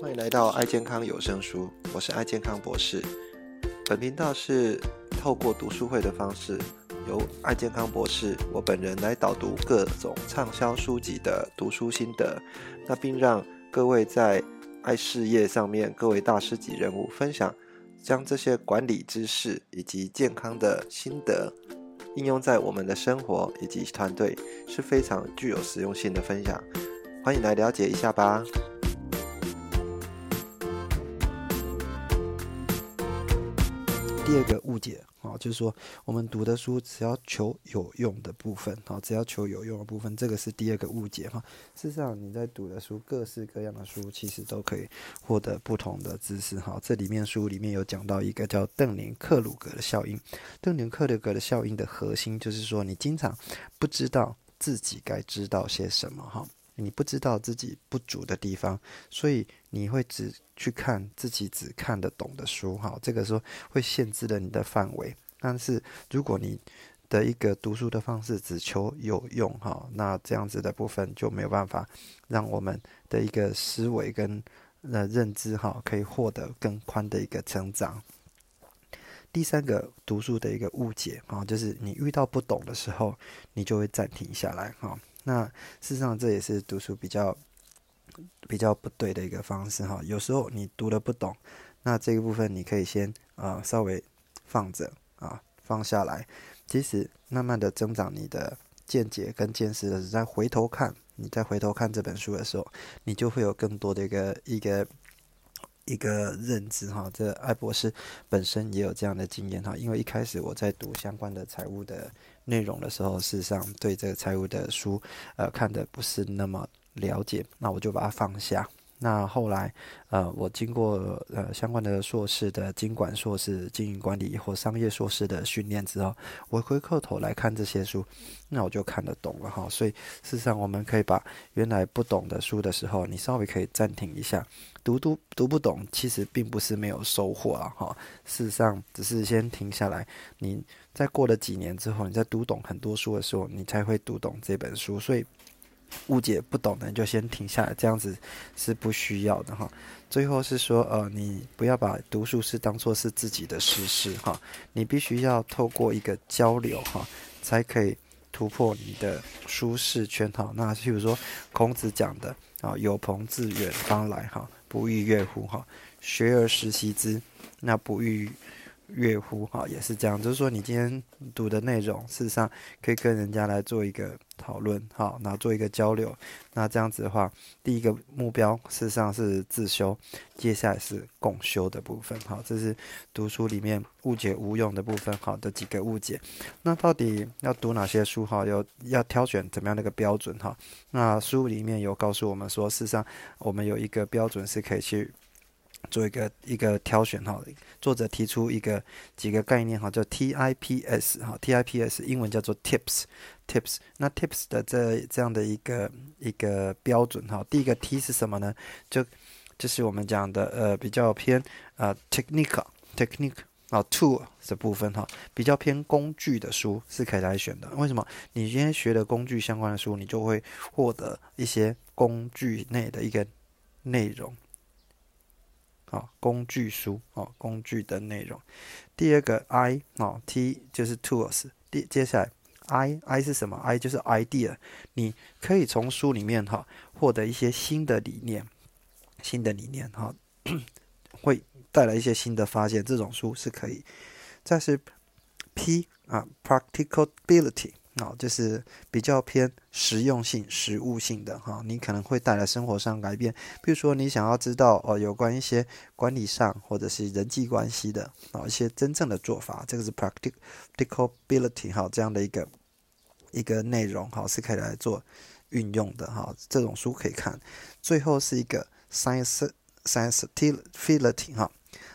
欢迎来到爱健康有声书，我是爱健康博士。本频道是透过读书会的方式，由爱健康博士我本人来导读各种畅销书籍的读书心得，那并让各位在爱事业上面各位大师级人物分享，将这些管理知识以及健康的心得应用在我们的生活以及团队，是非常具有实用性的分享。欢迎来了解一下吧。第二个误解啊，就是说我们读的书只要求有用的部分啊，只要求有用的部分，这个是第二个误解哈。事实上，你在读的书，各式各样的书，其实都可以获得不同的知识哈。这里面书里面有讲到一个叫邓宁克鲁格的效应，邓宁克鲁格的效应的核心就是说，你经常不知道自己该知道些什么哈。你不知道自己不足的地方，所以你会只去看自己只看得懂的书，哈，这个时候会限制了你的范围。但是如果你的一个读书的方式只求有用，哈，那这样子的部分就没有办法让我们的一个思维跟呃认知，哈，可以获得更宽的一个成长。第三个读书的一个误解，啊，就是你遇到不懂的时候，你就会暂停下来，哈。那事实上，这也是读书比较比较不对的一个方式哈。有时候你读的不懂，那这个部分你可以先啊稍微放着啊放下来。其实慢慢的增长你的见解跟见识的，再回头看，你再回头看这本书的时候，你就会有更多的一个一个。一个认知哈，这艾博士本身也有这样的经验哈，因为一开始我在读相关的财务的内容的时候，事实上对这个财务的书，呃，看的不是那么了解，那我就把它放下。那后来，呃，我经过呃相关的硕士的经管硕士、经营管理或商业硕士的训练之后，我回过头来看这些书，那我就看得懂了哈。所以事实上，我们可以把原来不懂的书的时候，你稍微可以暂停一下，读读读不懂，其实并不是没有收获啊哈。事实上，只是先停下来，你在过了几年之后，你在读懂很多书的时候，你才会读懂这本书。所以。误解不懂的你就先停下来，这样子是不需要的哈。最后是说，呃，你不要把读书是当做是自己的私事哈，你必须要透过一个交流哈，才可以突破你的舒适圈哈。那譬如说孔子讲的啊，有朋自远方来哈，不亦乐乎哈？学而时习之，那不亦？乐乎哈，也是这样，就是说你今天读的内容，事实上可以跟人家来做一个讨论哈，然后做一个交流。那这样子的话，第一个目标事实上是自修，接下来是共修的部分哈。这是读书里面误解无用的部分哈的几个误解。那到底要读哪些书哈？有要挑选怎么样的一个标准哈？那书里面有告诉我们说，事实上我们有一个标准是可以去。做一个一个挑选哈，作者提出一个几个概念哈，叫 TIPS 哈，TIPS 英文叫做 Tips，Tips。那 Tips 的这这样的一个一个标准哈，第一个 T 是什么呢？就就是我们讲的呃比较偏啊 technical，technical 啊 tool 的部分哈，比较偏工具的书是可以来选的。为什么？你今天学的工具相关的书，你就会获得一些工具内的一个内容。好，工具书哦，工具的内容。第二个 I 哦，T 就是 tools。第接下来 I I 是什么？I 就是 idea。你可以从书里面哈获得一些新的理念，新的理念哈会带来一些新的发现。这种书是可以。再是 P 啊，practicability。哦，就是比较偏实用性、实物性的哈，你可能会带来生活上改变。比如说，你想要知道哦，有关一些管理上或者是人际关系的啊一些真正的做法，这个是 practicability 哈这样的一个一个内容哈是可以来做运用的哈。这种书可以看。最后是一个 science scienceability 哈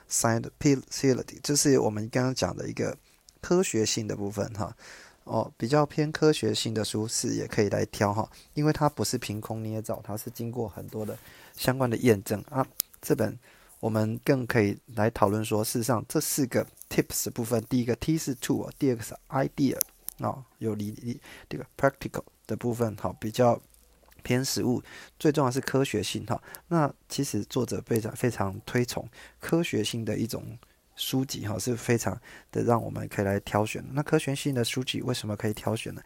，scienceability 就是我们刚刚讲的一个科学性的部分哈。哦，比较偏科学性的书是也可以来挑哈，因为它不是凭空捏造，它是经过很多的相关的验证啊。这本我们更可以来讨论说，事实上这四个 tips 部分，第一个 T 是 tool，第二个是 idea，哦，有理理这个 practical 的部分，好，比较偏实物，最重要是科学性哈。那其实作者非常非常推崇科学性的一种书籍哈，是非常的让我们可以来挑选。那科学性的书籍为什么可以挑选呢？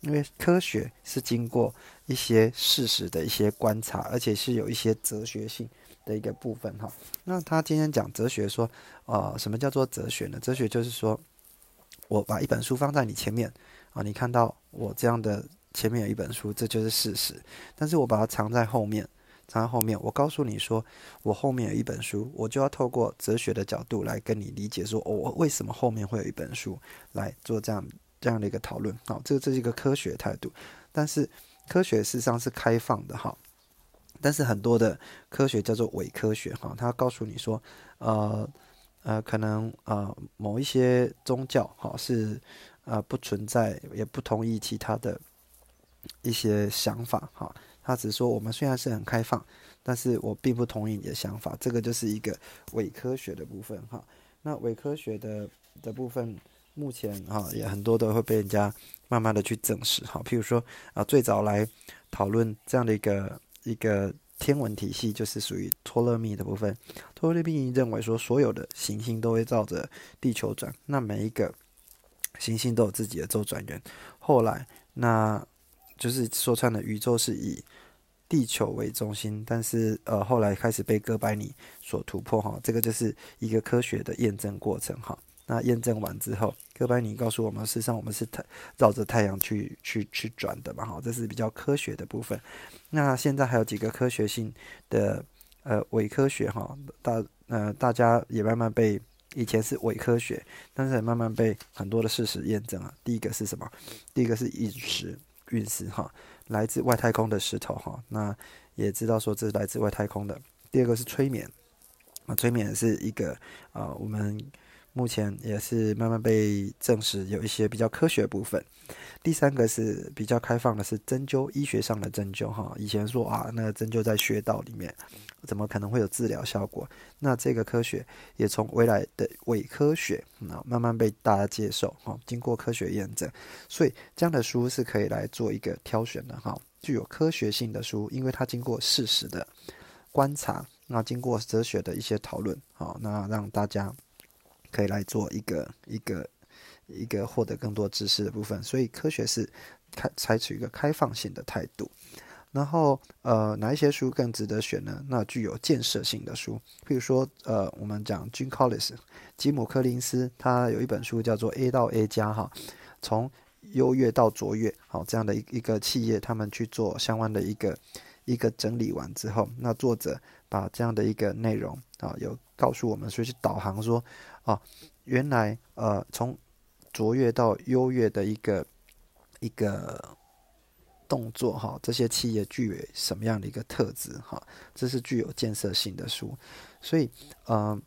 因为科学是经过一些事实的一些观察，而且是有一些哲学性的一个部分哈。那他今天讲哲学说，呃，什么叫做哲学呢？哲学就是说我把一本书放在你前面啊，你看到我这样的。前面有一本书，这就是事实。但是我把它藏在后面，藏在后面。我告诉你说，我后面有一本书，我就要透过哲学的角度来跟你理解，说，我为什么后面会有一本书来做这样这样的一个讨论。好，这这是一个科学态度。但是科学事实上是开放的，哈。但是很多的科学叫做伪科学，哈，他告诉你说，呃呃，可能呃某一些宗教，哈，是呃不存在，也不同意其他的。一些想法哈，他只说我们虽然是很开放，但是我并不同意你的想法，这个就是一个伪科学的部分哈。那伪科学的的部分，目前哈也很多都会被人家慢慢的去证实哈。譬如说啊，最早来讨论这样的一个一个天文体系，就是属于托勒密的部分。托勒密认为说，所有的行星都会照着地球转，那每一个行星都有自己的周转圆。后来那就是说穿了，宇宙是以地球为中心，但是呃后来开始被哥白尼所突破哈，这个就是一个科学的验证过程哈。那验证完之后，哥白尼告诉我们，事实上我们是太绕着太阳去去去转的嘛哈，这是比较科学的部分。那现在还有几个科学性的呃伪科学哈，大呃大家也慢慢被以前是伪科学，但是也慢慢被很多的事实验证了。第一个是什么？第一个是饮食。陨石哈，来自外太空的石头哈，那也知道说这是来自外太空的。第二个是催眠，啊，催眠是一个啊，我们。目前也是慢慢被证实有一些比较科学部分。第三个是比较开放的，是针灸医学上的针灸哈。以前说啊，那个针灸在穴道里面，怎么可能会有治疗效果？那这个科学也从未来的伪科学啊慢慢被大家接受哈，经过科学验证，所以这样的书是可以来做一个挑选的哈，具有科学性的书，因为它经过事实的观察，那经过哲学的一些讨论，好，那让大家。可以来做一个一个一个获得更多知识的部分，所以科学是开采取一个开放性的态度。然后呃，哪一些书更值得选呢？那具有建设性的书，譬如说呃，我们讲 Jim Collins 吉姆柯林斯，他有一本书叫做 A 到 A 加哈，从优越到卓越，好这样的一一个企业，他们去做相关的一个一个整理完之后，那作者把这样的一个内容啊，有告诉我们，所以去导航说。啊，原来呃，从卓越到优越的一个一个动作哈，这些企业具有什么样的一个特质哈？这是具有建设性的书，所以呃，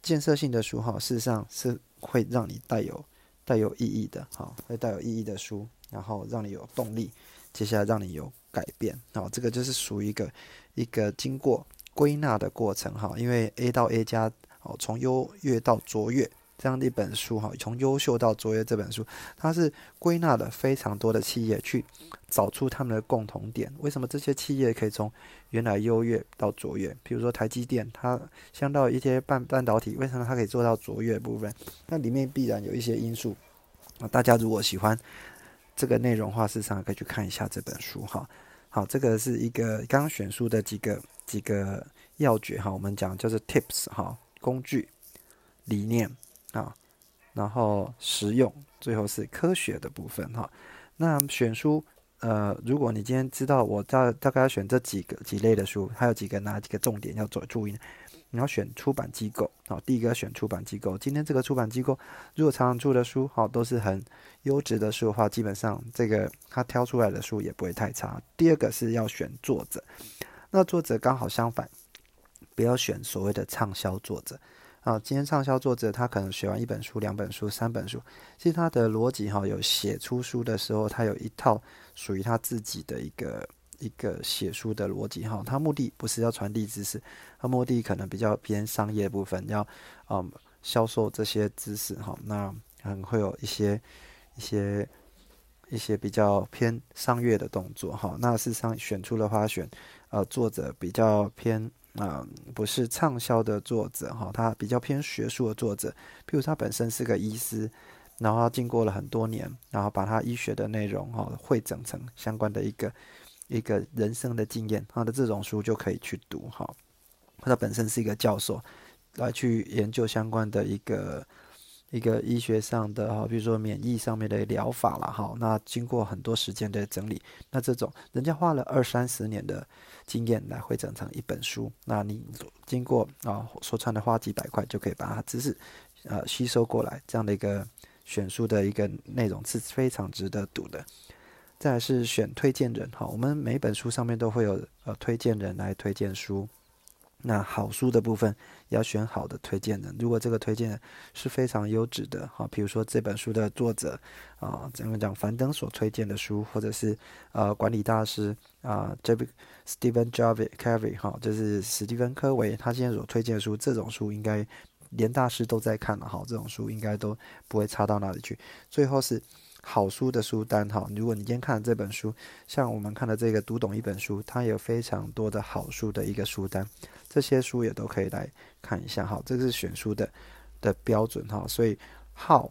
建设性的书哈，事实上是会让你带有带有意义的哈，会带有意义的书，然后让你有动力，接下来让你有改变啊，这个就是属于一个一个经过归纳的过程哈，因为 A 到 A 加。从优越到卓越这样的一本书哈，从优秀到卓越这本书，它是归纳了非常多的企业去找出他们的共同点。为什么这些企业可以从原来优越到卓越？比如说台积电，它相到一些半半导体，为什么它可以做到卓越部分？那里面必然有一些因素。啊，大家如果喜欢这个内容的话，事实上可以去看一下这本书哈。好，这个是一个刚选书的几个几个要诀哈，我们讲就是 tips 哈。工具、理念啊，然后实用，最后是科学的部分哈。那选书，呃，如果你今天知道我大大概要选这几个几类的书，还有几个哪几个重点要做注意？你要选出版机构啊。第一个选出版机构，今天这个出版机构如果常常出的书哈都是很优质的书的话，基本上这个他挑出来的书也不会太差。第二个是要选作者，那作者刚好相反。不要选所谓的畅销作者啊！今天畅销作者他可能写完一本书、两本书、三本书，其实他的逻辑哈，有写出书的时候，他有一套属于他自己的一个一个写书的逻辑哈。他目的不是要传递知识，他目的可能比较偏商业部分，要嗯销售这些知识哈。那可能会有一些一些一些比较偏商业的动作哈。那事实上选出的话，选呃作者比较偏啊，不是畅销的作者哈，他比较偏学术的作者。譬如他本身是个医师，然后他经过了很多年，然后把他医学的内容哈汇整成相关的一个一个人生的经验，他的这种书就可以去读哈。他本身是一个教授，来去研究相关的一个。一个医学上的哈，比如说免疫上面的疗法了哈，那经过很多时间的整理，那这种人家花了二三十年的经验来汇整成一本书，那你经过啊说穿的花几百块就可以把它知识呃吸收过来，这样的一个选书的一个内容是非常值得读的。再来是选推荐人哈，我们每本书上面都会有呃推荐人来推荐书。那好书的部分要选好的推荐人，如果这个推荐人是非常优质的，哈，比如说这本书的作者啊，怎么讲？樊登所推荐的书，或者是呃管理大师啊，这边 Stephen Jarvis Covey 哈，就是史蒂芬科维他现在所推荐的书，这种书应该连大师都在看了哈，这种书应该都不会差到哪里去。最后是。好书的书单哈，如果你今天看的这本书，像我们看的这个读懂一本书，它有非常多的好书的一个书单，这些书也都可以来看一下哈。这是选书的的标准哈。所以 how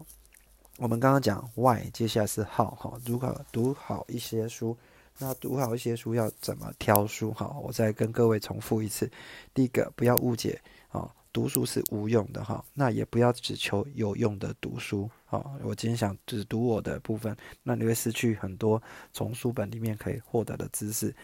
我们刚刚讲 why，接下来是 how 哈。如何读好一些书？那读好一些书要怎么挑书哈？我再跟各位重复一次，第一个不要误解啊。读书是无用的哈，那也不要只求有用的读书啊。我今天想只读我的部分，那你会失去很多从书本里面可以获得的知识。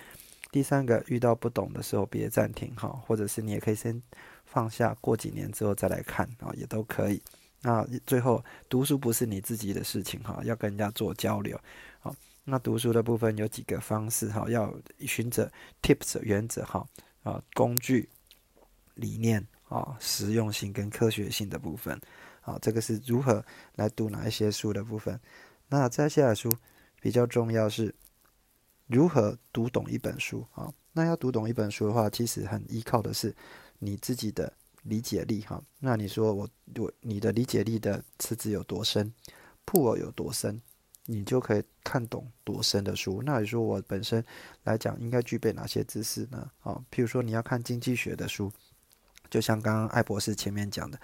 第三个，遇到不懂的时候别暂停哈，或者是你也可以先放下，过几年之后再来看啊，也都可以。那最后，读书不是你自己的事情哈，要跟人家做交流。好，那读书的部分有几个方式哈，要循着 tips 原则哈啊，工具、理念。啊，实用性跟科学性的部分，好，这个是如何来读哪一些书的部分。那接下来书比较重要是如何读懂一本书啊。那要读懂一本书的话，其实很依靠的是你自己的理解力哈。那你说我我你的理解力的池子有多深，铺尔有多深，你就可以看懂多深的书。那你说我本身来讲应该具备哪些知识呢？啊，譬如说你要看经济学的书。就像刚刚艾博士前面讲的，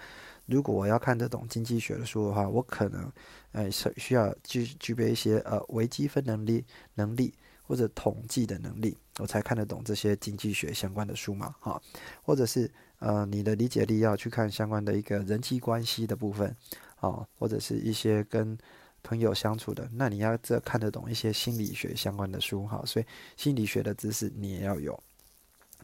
如果我要看得懂经济学的书的话，我可能，呃，是需要具具备一些呃微积分能力能力或者统计的能力，我才看得懂这些经济学相关的书嘛，哈，或者是呃你的理解力要去看相关的一个人际关系的部分，啊，或者是一些跟朋友相处的，那你要这看得懂一些心理学相关的书，哈，所以心理学的知识你也要有。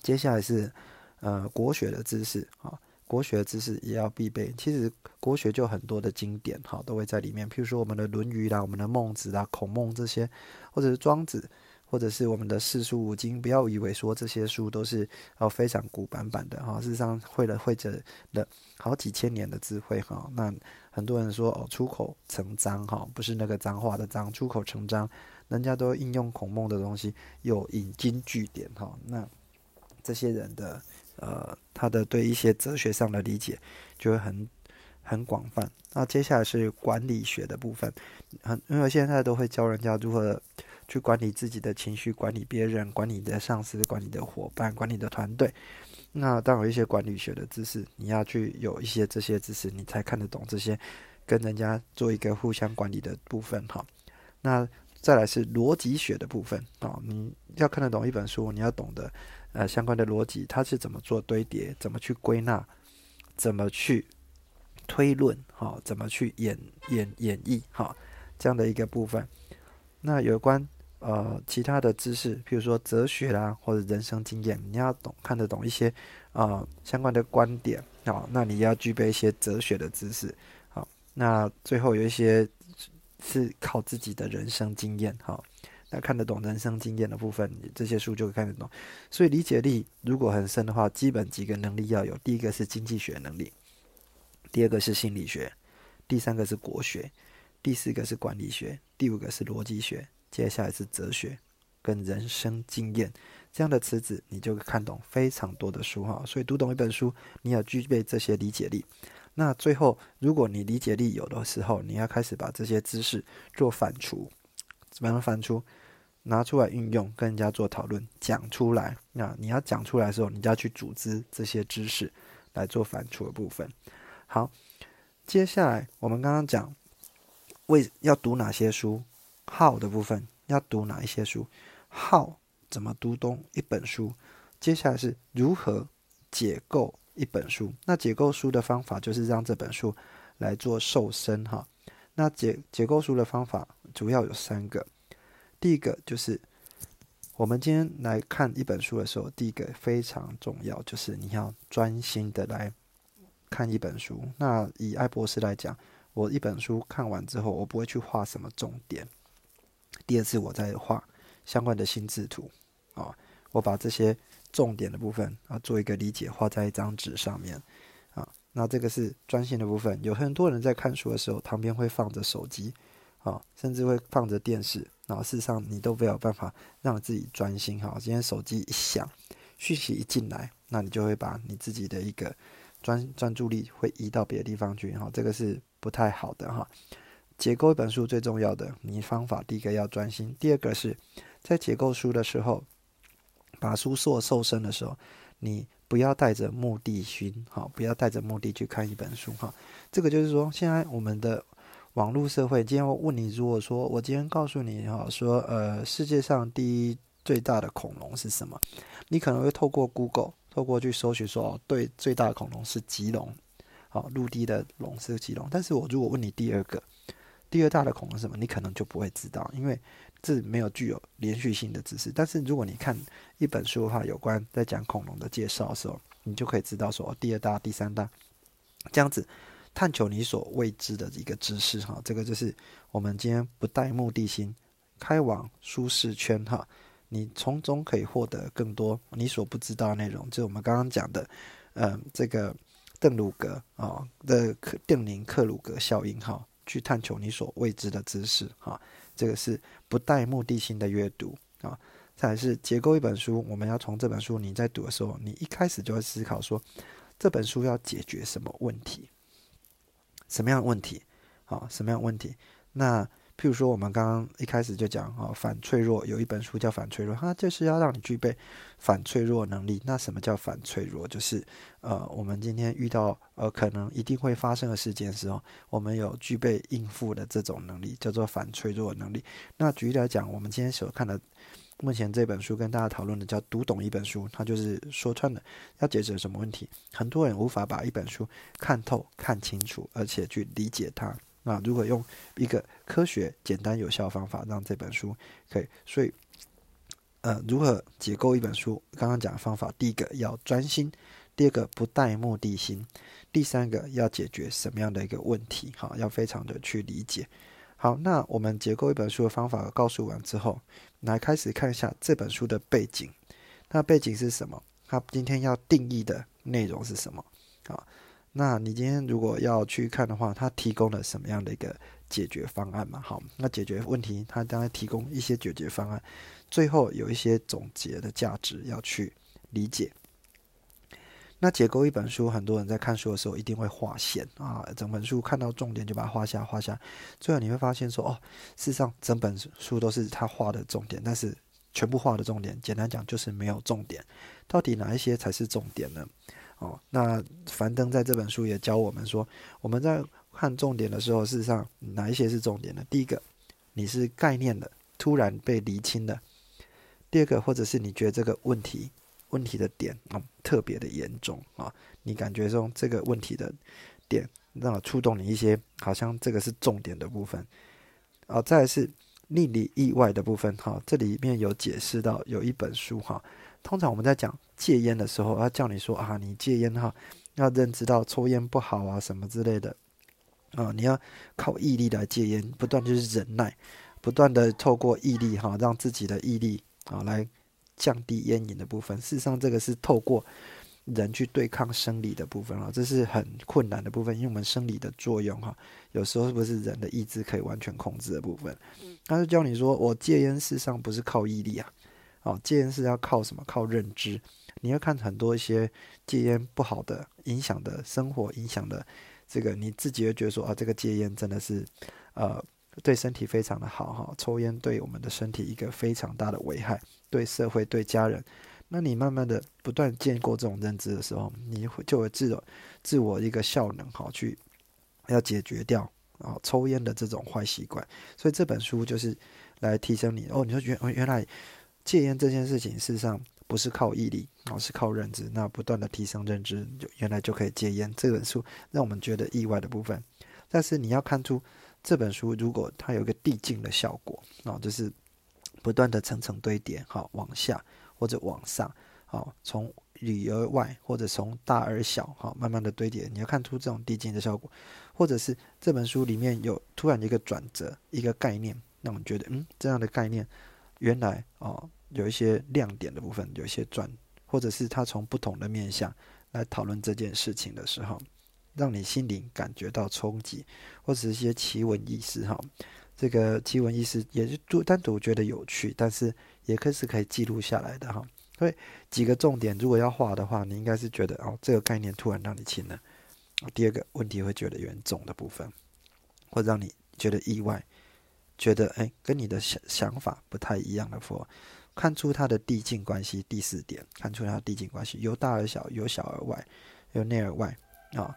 接下来是。呃，国学的知识啊，国学知识也要必备。其实国学就很多的经典哈，都会在里面。譬如说我们的《论语》啦，我们的《孟子》啦，《孔孟》这些，或者是《庄子》，或者是我们的四书五经。不要以为说这些书都是哦非常古板板的哈，事实上会了会着的好几千年的智慧哈。那很多人说哦，出口成章哈，不是那个脏话的脏，出口成章，人家都应用孔孟的东西，有引经据典哈。那这些人的。呃，他的对一些哲学上的理解就会很很广泛。那接下来是管理学的部分，很因为现在都会教人家如何去管理自己的情绪，管理别人，管理你的上司，管理的伙伴，管理的团队。那当有一些管理学的知识，你要去有一些这些知识，你才看得懂这些跟人家做一个互相管理的部分哈。那再来是逻辑学的部分啊，你要看得懂一本书，你要懂得。呃，相关的逻辑，它是怎么做堆叠，怎么去归纳，怎么去推论，哈，怎么去演演演绎，哈，这样的一个部分。那有关呃其他的知识，譬如说哲学啦，或者人生经验，你要懂看得懂一些啊相关的观点，好，那你要具备一些哲学的知识，好，那最后有一些是靠自己的人生经验，哈。那看得懂人生经验的部分，这些书就会看得懂。所以理解力如果很深的话，基本几个能力要有。第一个是经济学能力，第二个是心理学，第三个是国学，第四个是管理学，第五个是逻辑学，接下来是哲学跟人生经验这样的词子，你就看懂非常多的书哈。所以读懂一本书，你要具备这些理解力。那最后，如果你理解力有的时候，你要开始把这些知识做反刍。怎么样反刍？拿出来运用，跟人家做讨论，讲出来。那你要讲出来的时候，你就要去组织这些知识来做反刍的部分。好，接下来我们刚刚讲为要读哪些书，，how 的部分要读哪一些书，，how 怎么读懂一本书。接下来是如何解构一本书。那解构书的方法就是让这本书来做瘦身哈。那解解构书的方法主要有三个。第一个就是我们今天来看一本书的时候，第一个非常重要，就是你要专心的来看一本书。那以艾博士来讲，我一本书看完之后，我不会去画什么重点。第二次我再画相关的心智图啊，我把这些重点的部分啊做一个理解，画在一张纸上面。那这个是专心的部分。有很多人在看书的时候，旁边会放着手机啊，甚至会放着电视。然后事实上，你都没有办法让自己专心哈。今天手机一响，讯息一进来，那你就会把你自己的一个专专注力会移到别的地方去哈。这个是不太好的哈。结构一本书最重要的，你方法第一个要专心，第二个是在结构书的时候，把书做瘦身的时候，你不要带着目的心哈，不要带着目的去看一本书哈。这个就是说，现在我们的。网络社会，今天我问你，如果说我今天告诉你哈，说呃世界上第一最大的恐龙是什么？你可能会透过 Google，透过去搜寻说哦，对，最大的恐龙是棘龙，好，陆地的龙是棘龙。但是我如果问你第二个，第二大的恐龙是什么？你可能就不会知道，因为是没有具有连续性的知识。但是如果你看一本书的话，有关在讲恐龙的介绍的时候，你就可以知道说第二大、第三大这样子。探求你所未知的一个知识，哈，这个就是我们今天不带目的心，开往舒适圈，哈，你从中可以获得更多你所不知道的内容，就是我们刚刚讲的，嗯，这个邓鲁格啊的克邓宁克鲁格效应，哈，去探求你所未知的知识，哈，这个是不带目的性的阅读，啊，再是结构一本书，我们要从这本书你在读的时候，你一开始就会思考说，这本书要解决什么问题。什么样的问题？啊，什么样的问题？那譬如说，我们刚刚一开始就讲啊，反脆弱有一本书叫《反脆弱》，它就是要让你具备反脆弱能力。那什么叫反脆弱？就是呃，我们今天遇到呃可能一定会发生的事件时候，我们有具备应付的这种能力，叫做反脆弱能力。那举例来讲，我们今天所看的。目前这本书跟大家讨论的叫读懂一本书，它就是说穿了要解决什么问题。很多人无法把一本书看透、看清楚，而且去理解它。那如果用一个科学、简单、有效方法，让这本书可以，所以，呃，如何解构一本书？刚刚讲的方法，第一个要专心，第二个不带目的心，第三个要解决什么样的一个问题？哈，要非常的去理解。好，那我们结构一本书的方法告诉完之后。来开始看一下这本书的背景，那背景是什么？它今天要定义的内容是什么？啊，那你今天如果要去看的话，它提供了什么样的一个解决方案嘛？好，那解决问题，它当然提供一些解决方案，最后有一些总结的价值要去理解。那解构一本书，很多人在看书的时候一定会划线啊，整本书看到重点就把它画下画下，最后你会发现说，哦，事实上整本书都是他画的重点，但是全部画的重点，简单讲就是没有重点。到底哪一些才是重点呢？哦，那樊登在这本书也教我们说，我们在看重点的时候，事实上哪一些是重点呢？第一个，你是概念的突然被厘清的；第二个，或者是你觉得这个问题。问题的点啊，特别的严重啊！你感觉中这个问题的点，让我触动你一些，好像这个是重点的部分啊。再是令你意外的部分哈，这里面有解释到有一本书哈。通常我们在讲戒烟的时候，要叫你说啊，你戒烟哈，要认知到抽烟不好啊，什么之类的啊，你要靠毅力来戒烟，不断就是忍耐，不断的透过毅力哈，让自己的毅力啊来。降低烟瘾的部分，事实上这个是透过人去对抗生理的部分啊，这是很困难的部分，因为我们生理的作用哈，有时候不是人的意志可以完全控制的部分。他就教你说，我戒烟事实上不是靠毅力啊，哦，戒烟是要靠什么？靠认知。你要看很多一些戒烟不好的影响的生活影响的这个，你自己会觉得说啊，这个戒烟真的是呃对身体非常的好哈，抽烟对我们的身体一个非常大的危害，对社会对家人。那你慢慢的不断建构这种认知的时候，你会就会自自我一个效能哈，去要解决掉啊抽烟的这种坏习惯。所以这本书就是来提升你哦，你说原原来戒烟这件事情事实上不是靠毅力哦，是靠认知。那不断的提升认知，就原来就可以戒烟。这本书让我们觉得意外的部分，但是你要看出这本书如果它有一个递进的效果哦，就是不断的层层堆叠，好往下。或者往上，好，从里而外，或者从大而小，好，慢慢的堆叠，你要看出这种递进的效果，或者是这本书里面有突然一个转折，一个概念，让我们觉得，嗯，这样的概念原来哦有一些亮点的部分，有一些转，或者是他从不同的面向来讨论这件事情的时候，让你心灵感觉到冲击，或者是一些奇闻异事，哈，这个奇闻异事也是独单独觉得有趣，但是。也可以是可以记录下来的哈，所以几个重点，如果要画的话，你应该是觉得哦，这个概念突然让你轻了。第二个问题会觉得严重的部分，或让你觉得意外，觉得哎，跟你的想想法不太一样的佛，看出它的递进关系。第四点，看出它的递进关系，由大而小，由小而外，由内而外啊，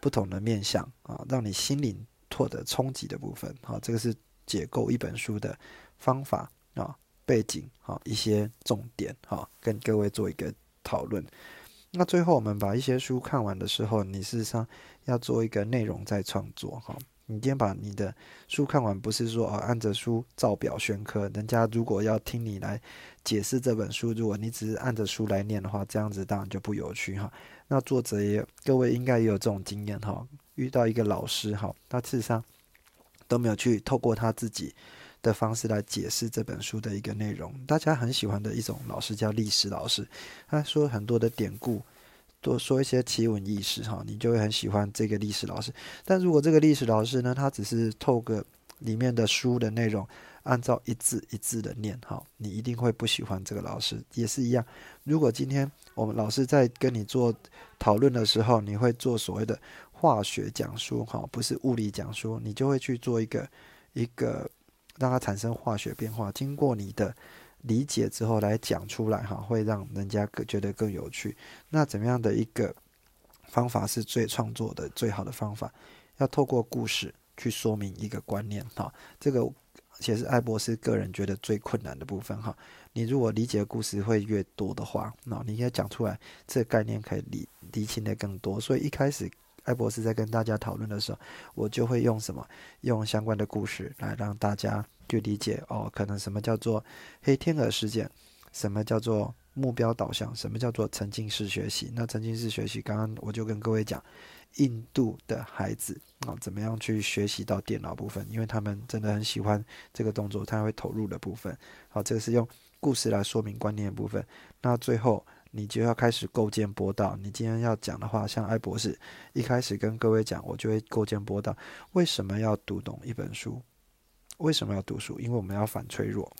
不同的面向啊，让你心灵获得冲击的部分。好，这个是解构一本书的方法啊。背景好一些重点好，跟各位做一个讨论。那最后我们把一些书看完的时候，你事实上要做一个内容再创作哈。你今天把你的书看完，不是说啊按着书照表宣科。人家如果要听你来解释这本书，如果你只是按着书来念的话，这样子当然就不有趣哈。那作者也各位应该也有这种经验哈，遇到一个老师哈，他事实上都没有去透过他自己。的方式来解释这本书的一个内容，大家很喜欢的一种老师叫历史老师，他说很多的典故，多说一些奇闻异事哈，你就会很喜欢这个历史老师。但如果这个历史老师呢，他只是透过里面的书的内容，按照一字一字的念哈，你一定会不喜欢这个老师。也是一样，如果今天我们老师在跟你做讨论的时候，你会做所谓的化学讲述哈，不是物理讲述，你就会去做一个一个。让它产生化学变化，经过你的理解之后来讲出来，哈，会让人家更觉得更有趣。那怎么样的一个方法是最创作的最好的方法？要透过故事去说明一个观念，哈，这个且是艾博士个人觉得最困难的部分，哈。你如果理解故事会越多的话，那你应该讲出来，这个概念可以理理清的更多。所以一开始。艾博士在跟大家讨论的时候，我就会用什么？用相关的故事来让大家去理解哦。可能什么叫做黑天鹅事件？什么叫做目标导向？什么叫做沉浸式学习？那沉浸式学习，刚刚我就跟各位讲，印度的孩子啊，怎么样去学习到电脑部分？因为他们真的很喜欢这个动作，他会投入的部分。好，这个是用故事来说明观念的部分。那最后。你就要开始构建波道。你今天要讲的话，像艾博士一开始跟各位讲，我就会构建波道。为什么要读懂一本书？为什么要读书？因为我们要反脆弱。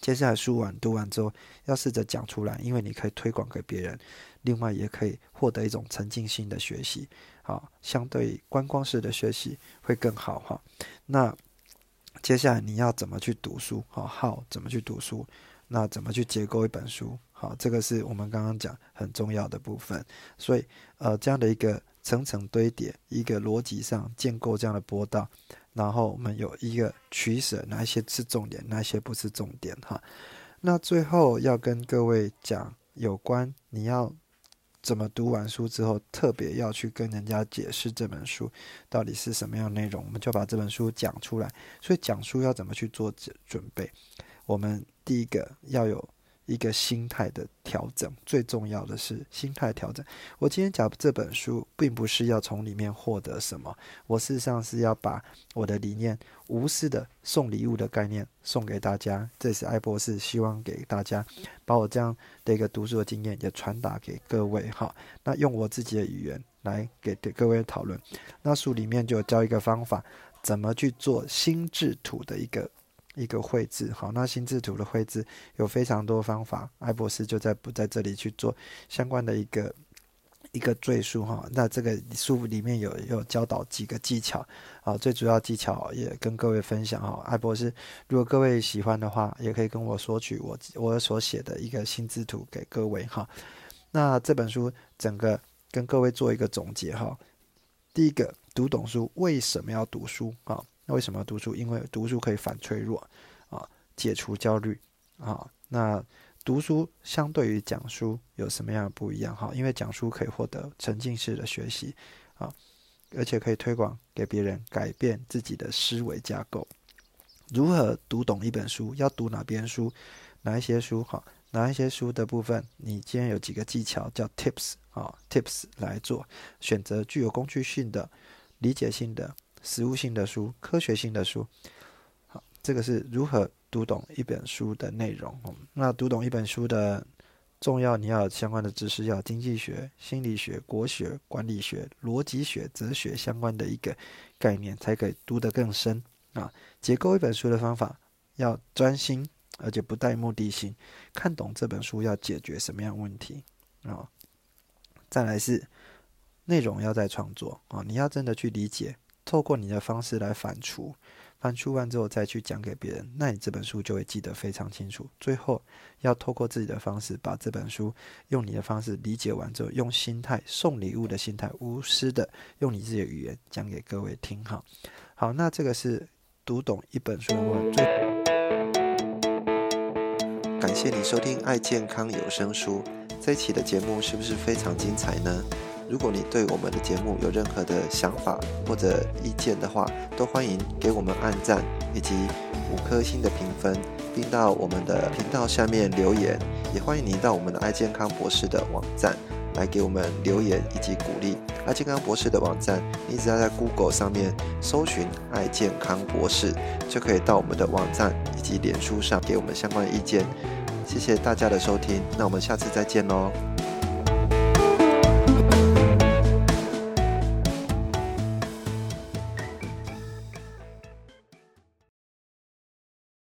接下来书完读完之后，要试着讲出来，因为你可以推广给别人，另外也可以获得一种沉浸性的学习。好，相对观光式的学习会更好哈。那接下来你要怎么去读书？好，好，怎么去读书？那怎么去结构一本书？好，这个是我们刚刚讲很重要的部分。所以，呃，这样的一个层层堆叠，一个逻辑上建构这样的波道，然后我们有一个取舍，哪一些是重点，哪一些不是重点？哈。那最后要跟各位讲有关你要怎么读完书之后，特别要去跟人家解释这本书到底是什么样内容，我们就把这本书讲出来。所以讲书要怎么去做准准备？我们第一个要有一个心态的调整，最重要的是心态调整。我今天讲这本书，并不是要从里面获得什么，我事实上是要把我的理念无私的送礼物的概念送给大家。这是艾博士希望给大家，把我这样的一个读书的经验也传达给各位哈。那用我自己的语言来给给各位讨论。那书里面就教一个方法，怎么去做心智图的一个。一个绘制，好，那心智图的绘制有非常多方法，艾博士就在不在这里去做相关的一个一个赘述哈。那这个书里面有有教导几个技巧啊，最主要技巧也跟各位分享哈。艾博士，如果各位喜欢的话，也可以跟我索取我我所写的一个心智图给各位哈。那这本书整个跟各位做一个总结哈。第一个，读懂书为什么要读书啊？那为什么要读书？因为读书可以反脆弱啊，解除焦虑啊。那读书相对于讲书有什么样的不一样？哈，因为讲书可以获得沉浸式的学习啊，而且可以推广给别人，改变自己的思维架构。如何读懂一本书？要读哪边书？哪一些书？哈，哪一些书的部分？你今天有几个技巧叫 tips 啊？tips 来做选择，具有工具性的、理解性的、实物性的书，科学性的书。好，这个是如何？读懂一本书的内容，那读懂一本书的重要，你要相关的知识，要经济学、心理学、国学、管理学、逻辑学、哲学相关的一个概念，才可以读得更深啊。结构一本书的方法要专心，而且不带目的性，看懂这本书要解决什么样问题啊。再来是内容要在创作啊，你要真的去理解，透过你的方式来反刍。反刍完之后再去讲给别人，那你这本书就会记得非常清楚。最后要透过自己的方式把这本书用你的方式理解完之后，用心态送礼物的心态，无私的用你自己的语言讲给各位听。好，好，那这个是读懂一本书的话最。感谢你收听爱健康有声书，这一期的节目是不是非常精彩呢？如果你对我们的节目有任何的想法或者意见的话，都欢迎给我们按赞以及五颗星的评分，并到我们的频道下面留言。也欢迎您到我们的爱健康博士的网站来给我们留言以及鼓励。爱健康博士的网站，你只要在 Google 上面搜寻“爱健康博士”，就可以到我们的网站以及脸书上给我们相关意见。谢谢大家的收听，那我们下次再见喽。